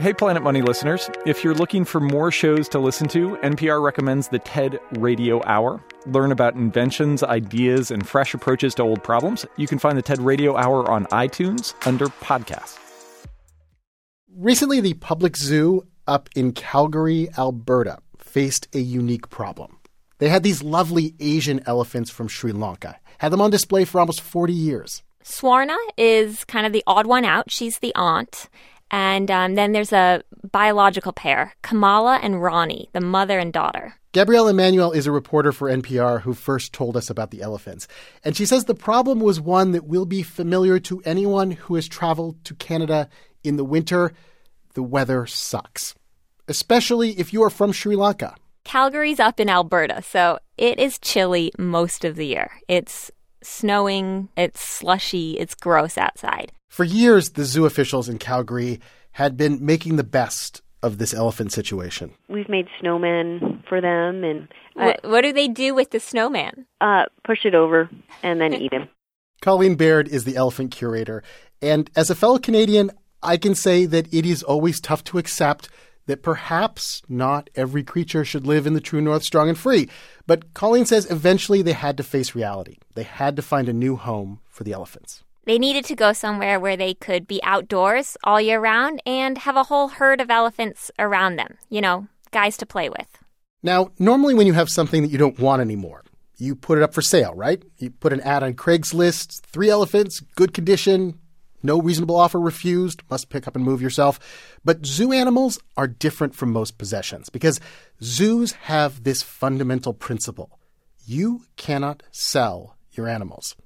Hey, Planet Money listeners. If you're looking for more shows to listen to, NPR recommends the TED Radio Hour. Learn about inventions, ideas, and fresh approaches to old problems. You can find the TED Radio Hour on iTunes under podcasts. Recently, the public zoo up in Calgary, Alberta, faced a unique problem. They had these lovely Asian elephants from Sri Lanka, had them on display for almost 40 years. Swarna is kind of the odd one out. She's the aunt. And um, then there's a biological pair, Kamala and Rani, the mother and daughter. Gabrielle Emanuel is a reporter for NPR who first told us about the elephants. And she says the problem was one that will be familiar to anyone who has traveled to Canada in the winter. The weather sucks, especially if you are from Sri Lanka. Calgary's up in Alberta, so it is chilly most of the year. It's snowing, it's slushy, it's gross outside. For years, the zoo officials in Calgary had been making the best of this elephant situation. We've made snowmen for them, and uh, what, what, do they do with the snowman? Uh, push it over and then eat him. Colleen Baird is the elephant curator, and as a fellow Canadian, I can say that it is always tough to accept that perhaps not every creature should live in the true north strong and free. But Colleen says eventually they had to face reality. They had to find a new home for the elephants. They needed to go somewhere where they could be outdoors all year round and have a whole herd of elephants around them. You know, guys to play with. Now, normally when you have something that you don't want anymore, you put it up for sale, right? You put an ad on Craigslist, three elephants, good condition, no reasonable offer refused, must pick up and move yourself. But zoo animals are different from most possessions because zoos have this fundamental principle. You cannot sell your animals.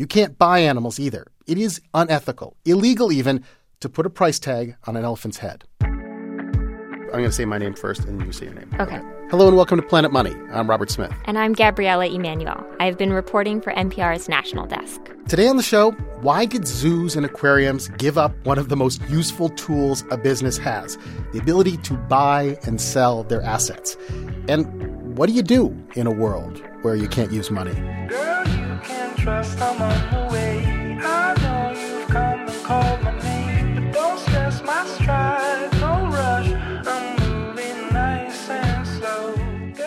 You can't buy animals either. It is unethical, illegal even, to put a price tag on an elephant's head. I'm going to say my name first and you say your name. Okay. Hello and welcome to Planet Money. I'm Robert Smith. And I'm Gabrielle Emanuel. I've been reporting for NPR's National Desk. Today on the show, why did zoos and aquariums give up one of the most useful tools a business has the ability to buy and sell their assets? And what do you do in a world where you can't use money? Girl, you can trust I'm on the way. I know you've come and called my name, but don't stress my stride. No rush, I'm moving nice and slow.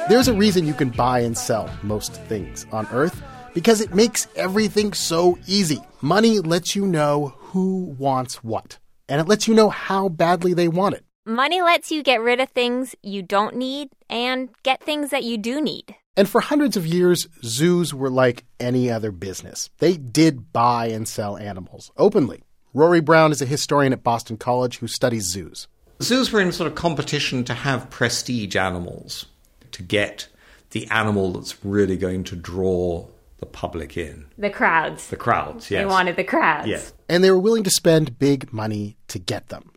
There's a reason you can buy and sell most things on Earth because it makes everything so easy. Money lets you know who wants what, and it lets you know how badly they want it. Money lets you get rid of things you don't need and get things that you do need. And for hundreds of years, zoos were like any other business. They did buy and sell animals openly. Rory Brown is a historian at Boston College who studies zoos. Zoos were in sort of competition to have prestige animals, to get the animal that's really going to draw the public in. The crowds. The crowds, yes. They wanted the crowds. Yes. And they were willing to spend big money to get them.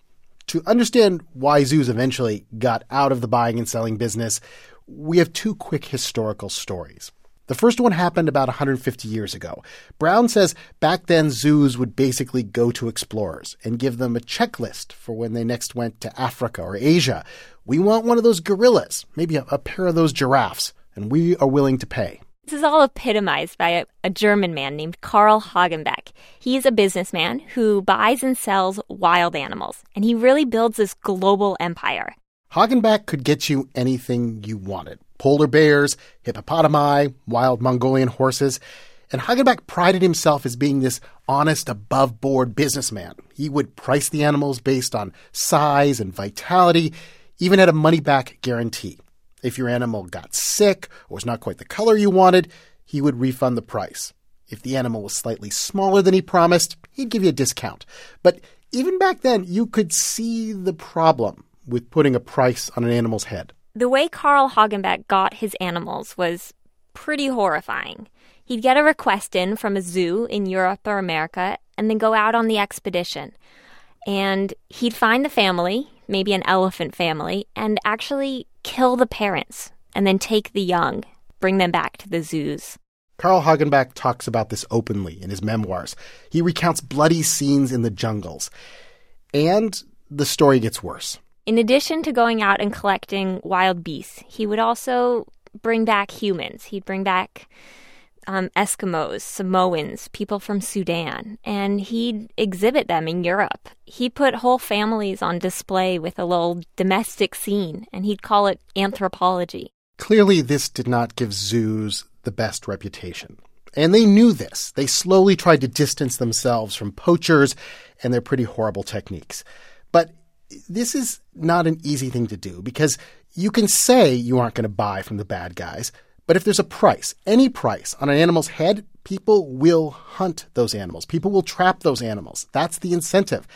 To understand why zoos eventually got out of the buying and selling business, we have two quick historical stories. The first one happened about 150 years ago. Brown says back then zoos would basically go to explorers and give them a checklist for when they next went to Africa or Asia. We want one of those gorillas, maybe a, a pair of those giraffes, and we are willing to pay. This is all epitomized by a, a, German man named Carl Hagenbeck. He's a businessman who buys and sells wild animals, and he really builds this global empire. Hagenbeck could get you anything you wanted polar bears, hippopotami, wild Mongolian horses. And Hagenbeck prided himself as being this honest, above board businessman. He would price the animals based on size and vitality, even had a money back guarantee. If your animal got sick or was not quite the color you wanted, he would refund the price. If the animal was slightly smaller than he promised, he'd give you a discount. But even back then, you could see the problem with putting a price on an animal's head. The way Carl Hagenbeck got his animals was pretty horrifying. He'd get a request in from a zoo in Europe or America and then go out on the expedition. And he'd find the family, maybe an elephant family, and actually kill the parents and then take the young, bring them back to the zoos. Carl Hagenbeck talks about this openly in his memoirs. He recounts bloody scenes in the jungles. And the story gets worse. In addition to going out and collecting wild beasts, he would also bring back humans. He'd bring back um, Eskimos, Samoans, people from Sudan, and he'd exhibit them in Europe. He put whole families on display with a little domestic scene, and he'd call it anthropology. Clearly, this did not give zoos the best reputation. And they knew this. They slowly tried to distance themselves from poachers and their pretty horrible techniques. But this is not an easy thing to do because you can say you aren't going to buy from the bad guys, but if there's a price, any price on an animal's head, people will hunt those animals. People will trap those animals. That's the incentive.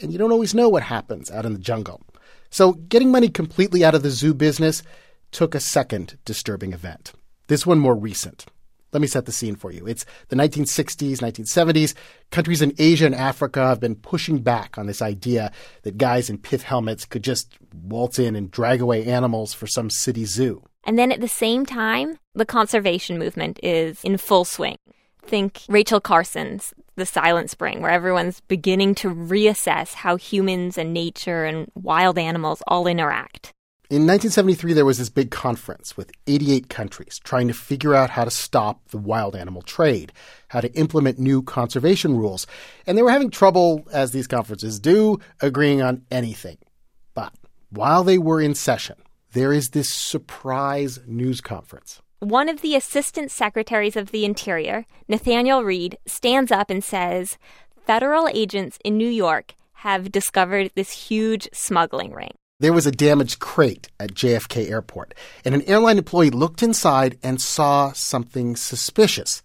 And you don't always know what happens out in the jungle. So getting money completely out of the zoo business took a second disturbing event. This one more recent. Let me set the scene for you. It's the 1960s, 1970s. Countries in Asia and Africa have been pushing back on this idea that guys in pith helmets could just waltz in and drag away animals for some city zoo. And then at the same time, the conservation movement is in full swing. Think Rachel Carson's The Silent Spring, where everyone's beginning to reassess how humans and nature and wild animals all interact. In 1973, there was this big conference with 88 countries trying to figure out how to stop the wild animal trade, how to implement new conservation rules. And they were having trouble, as these conferences do, agreeing on anything. But while they were in session, there is this surprise news conference. One of the assistant secretaries of the Interior, Nathaniel Reed, stands up and says federal agents in New York have discovered this huge smuggling ring. There was a damaged crate at JFK Airport, and an airline employee looked inside and saw something suspicious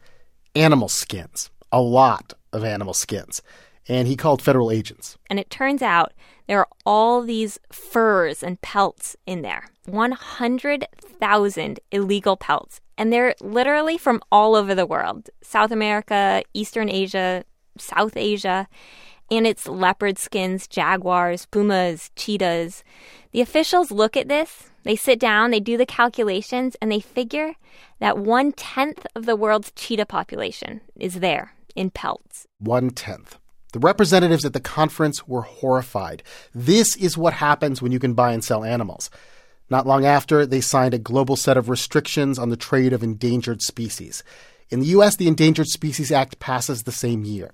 animal skins. A lot of animal skins. And he called federal agents. And it turns out there are all these furs and pelts in there 100,000 illegal pelts. And they're literally from all over the world South America, Eastern Asia, South Asia and it's leopard skins, jaguars, pumas, cheetahs. The officials look at this, they sit down, they do the calculations, and they figure that one tenth of the world's cheetah population is there in pelts. One tenth. The representatives at the conference were horrified. This is what happens when you can buy and sell animals. Not long after, they signed a global set of restrictions on the trade of endangered species. In the U.S., the Endangered Species Act passes the same year.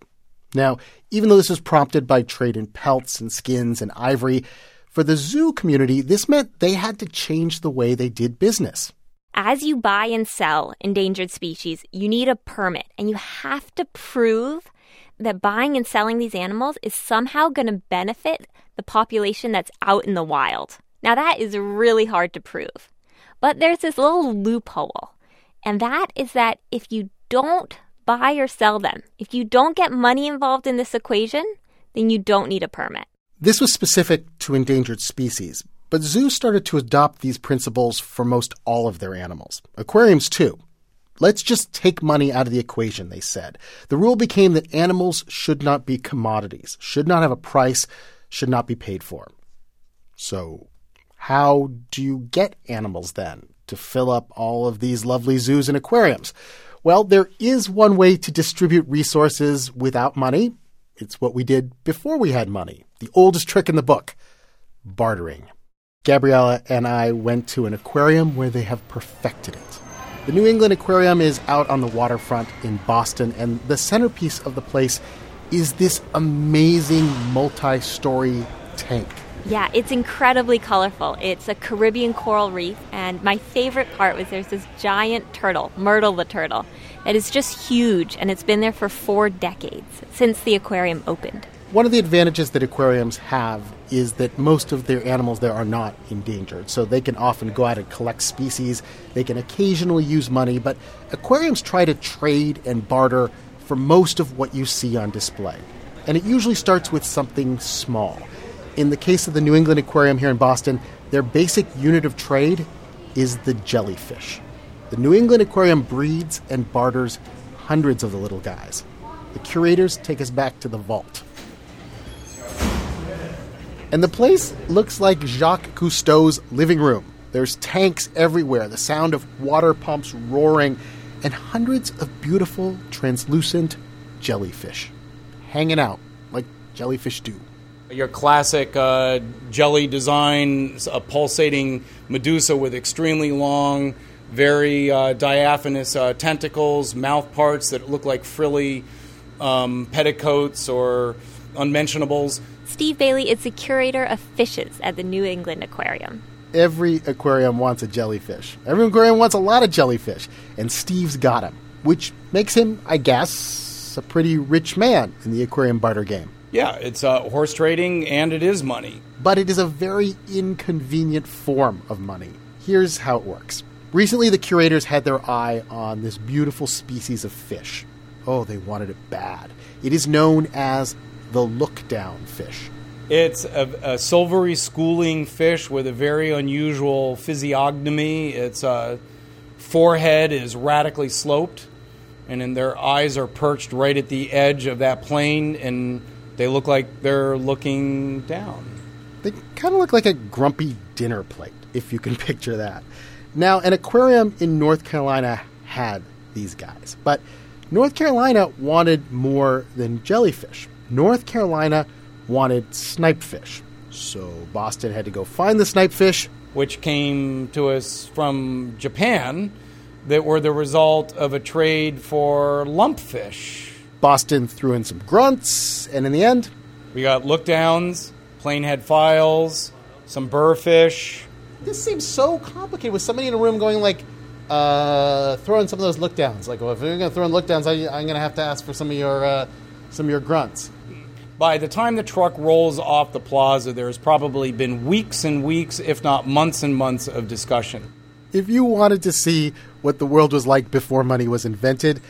Now, even though this was prompted by trade in pelts and skins and ivory, for the zoo community, this meant they had to change the way they did business. As you buy and sell endangered species, you need a permit, and you have to prove that buying and selling these animals is somehow going to benefit the population that's out in the wild. Now, that is really hard to prove. But there's this little loophole, and that is that if you don't buy or sell them. If you don't get money involved in this equation, then you don't need a permit. This was specific to endangered species, but zoos started to adopt these principles for most all of their animals. Aquariums, too. Let's just take money out of the equation, they said. The rule became that animals should not be commodities, should not have a price, should not be paid for. So, how do you get animals then to fill up all of these lovely zoos and aquariums? Well, there is one way to distribute resources without money. It's what we did before we had money. The oldest trick in the book bartering. Gabriella and I went to an aquarium where they have perfected it. The New England Aquarium is out on the waterfront in Boston, and the centerpiece of the place is this amazing multi story tank. Yeah, it's incredibly colorful. It's a Caribbean coral reef, and my favorite part was there's this giant turtle, Myrtle the turtle, that is just huge, and it's been there for four decades since the aquarium opened. One of the advantages that aquariums have is that most of their animals there are not endangered, so they can often go out and collect species. They can occasionally use money, but aquariums try to trade and barter for most of what you see on display. And it usually starts with something small. In the case of the New England Aquarium here in Boston, their basic unit of trade is the jellyfish. The New England Aquarium breeds and barters hundreds of the little guys. The curators take us back to the vault. And the place looks like Jacques Cousteau's living room. There's tanks everywhere, the sound of water pumps roaring, and hundreds of beautiful, translucent jellyfish hanging out like jellyfish do. Your classic uh, jelly design, a pulsating medusa with extremely long very uh, diaphanous uh, tentacles, mouth parts that look like frilly um, petticoats or unmentionables. Steve Bailey is the curator of fishes at the New England Aquarium. Every aquarium wants a jellyfish. Every aquarium wants a lot of jellyfish, and Steve's got him, which makes him, I guess, a pretty rich man in the aquarium barter game. Yeah, it's uh, horse trading and it is money. But it is a very inconvenient form of money. Here's how it works. Recently, the curators had their eye on this beautiful species of fish. Oh, they wanted it bad. It is known as the look down fish. It's a, a silvery schooling fish with a very unusual physiognomy. Its uh, forehead is radically sloped, and then their eyes are perched right at the edge of that plane, and they look like they're looking down. They kind of look like a grumpy dinner plate, if you can picture that. Now, an aquarium in North Carolina had these guys, but North Carolina wanted more than jellyfish. North Carolina wanted snipefish. So Boston had to go find the snipefish. Which came to us from Japan, that were the result of a trade for lumpfish. Boston threw in some grunts, and in the end, we got lookdowns, planehead files, some burrfish. This seems so complicated with somebody in a room going like, uh, throw in some of those lookdowns. Like, well, if you're going to throw in lookdowns, I, I'm going to have to ask for some of your uh, some of your grunts. By the time the truck rolls off the plaza, there's probably been weeks and weeks, if not months and months, of discussion. If you wanted to see what the world was like before money was invented,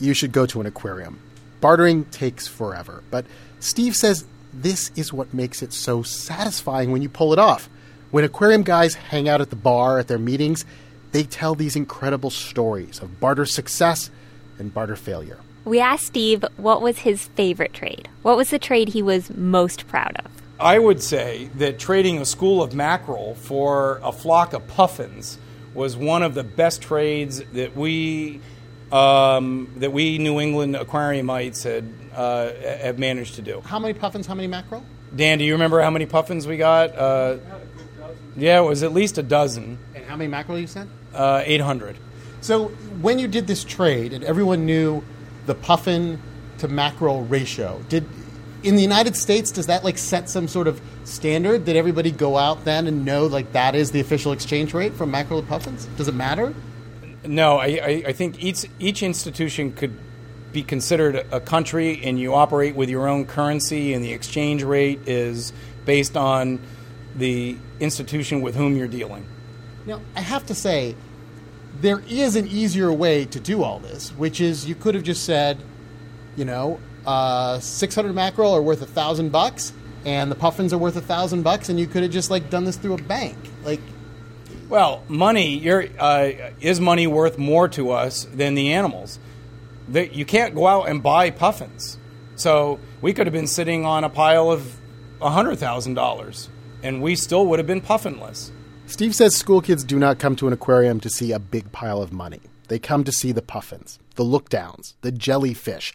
you should go to an aquarium. Bartering takes forever, but Steve says this is what makes it so satisfying when you pull it off. When aquarium guys hang out at the bar at their meetings, they tell these incredible stories of barter success and barter failure. We asked Steve what was his favorite trade. What was the trade he was most proud of? I would say that trading a school of mackerel for a flock of puffins was one of the best trades that we um, that we New England aquariumites had uh, have managed to do. How many puffins? How many mackerel? Dan, do you remember how many puffins we got? Uh, yeah, it was at least a dozen. And how many mackerel you sent? Uh, Eight hundred. So when you did this trade, and everyone knew the puffin to mackerel ratio, did in the United States does that like set some sort of standard? Did everybody go out then and know like that is the official exchange rate for mackerel to puffins? Does it matter? No, I, I, I think each each institution could be considered a country, and you operate with your own currency, and the exchange rate is based on the institution with whom you're dealing. Now, I have to say, there is an easier way to do all this, which is you could have just said, you know, uh, 600 mackerel are worth a thousand bucks, and the puffins are worth a thousand bucks, and you could have just like done this through a bank. Like, well, money uh, is money worth more to us than the animals. The, you can't go out and buy puffins, so we could have been sitting on a pile of hundred thousand dollars, and we still would have been puffinless. Steve says school kids do not come to an aquarium to see a big pile of money. They come to see the puffins, the lookdowns, the jellyfish.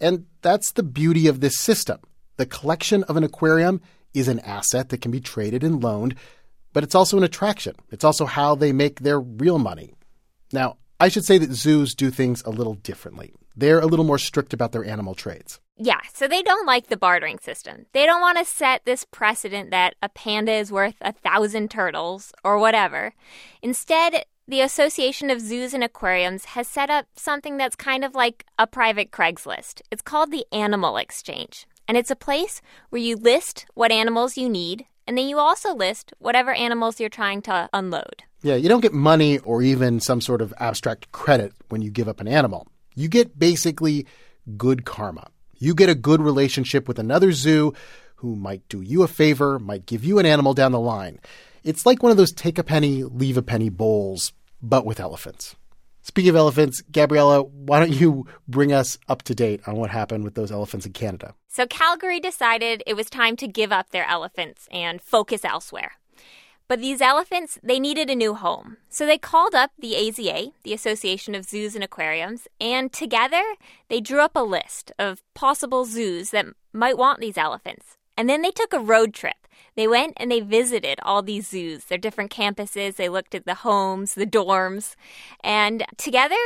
And that's the beauty of this system. The collection of an aquarium is an asset that can be traded and loaned, but it's also an attraction. It's also how they make their real money. Now, I should say that zoos do things a little differently. They're a little more strict about their animal trades. Yeah, so they don't like the bartering system. They don't want to set this precedent that a panda is worth a thousand turtles or whatever. Instead, the Association of Zoos and Aquariums has set up something that's kind of like a private Craigslist. It's called the Animal Exchange. And it's a place where you list what animals you need, and then you also list whatever animals you're trying to unload. Yeah, you don't get money or even some sort of abstract credit when you give up an animal. You get basically good karma. You get a good relationship with another zoo who might do you a favor, might give you an animal down the line. It's like one of those take a penny, leave a penny bowls, but with elephants. Speaking of elephants, Gabriella, why don't you bring us up to date on what happened with those elephants in Canada? So, Calgary decided it was time to give up their elephants and focus elsewhere. But these elephants, they needed a new home. So they called up the AZA, the Association of Zoos and Aquariums, and together they drew up a list of possible zoos that might want these elephants. And then they took a road trip. They went and they visited all these zoos, their different campuses. They looked at the homes, the dorms. And together,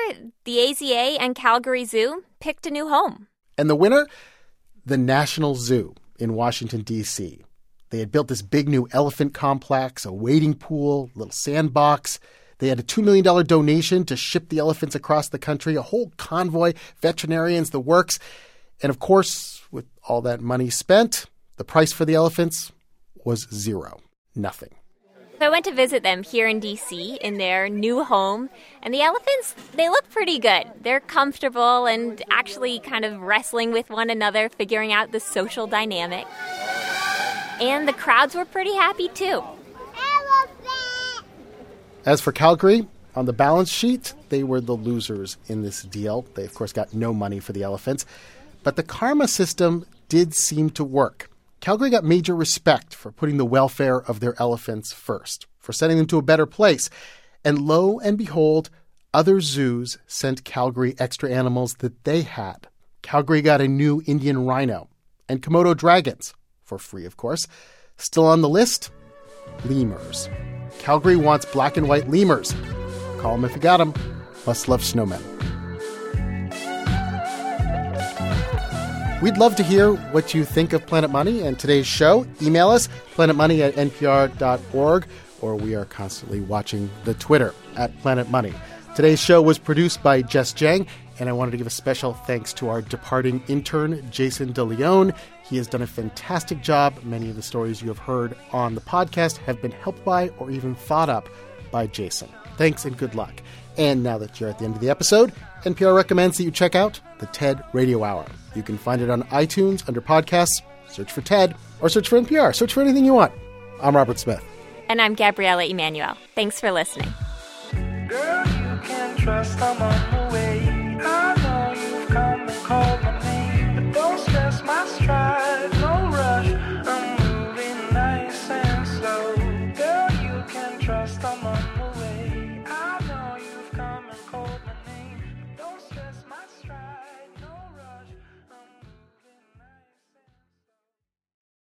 the AZA and Calgary Zoo picked a new home. And the winner? The National Zoo in Washington, D.C. They had built this big new elephant complex, a wading pool, little sandbox. They had a $2 million donation to ship the elephants across the country, a whole convoy, veterinarians, the works. And of course, with all that money spent, the price for the elephants was zero. Nothing. So I went to visit them here in DC in their new home, and the elephants, they look pretty good. They're comfortable and actually kind of wrestling with one another, figuring out the social dynamic. And the crowds were pretty happy too. As for Calgary, on the balance sheet, they were the losers in this deal. They, of course, got no money for the elephants. But the karma system did seem to work. Calgary got major respect for putting the welfare of their elephants first, for sending them to a better place. And lo and behold, other zoos sent Calgary extra animals that they had. Calgary got a new Indian rhino and Komodo dragons, for free, of course. Still on the list? Lemurs. Calgary wants black and white lemurs. Call them if you got them. Must love snowmen. We'd love to hear what you think of Planet Money and today's show. Email us, planetmoney at npr.org, or we are constantly watching the Twitter at Planet Money. Today's show was produced by Jess Jiang, and I wanted to give a special thanks to our departing intern, Jason DeLeon. He has done a fantastic job. Many of the stories you have heard on the podcast have been helped by or even thought up by Jason. Thanks and good luck. And now that you're at the end of the episode, NPR recommends that you check out the TED Radio Hour. You can find it on iTunes under podcasts. Search for TED or search for NPR. Search for anything you want. I'm Robert Smith. And I'm Gabrielle Emanuel. Thanks for listening. Girl,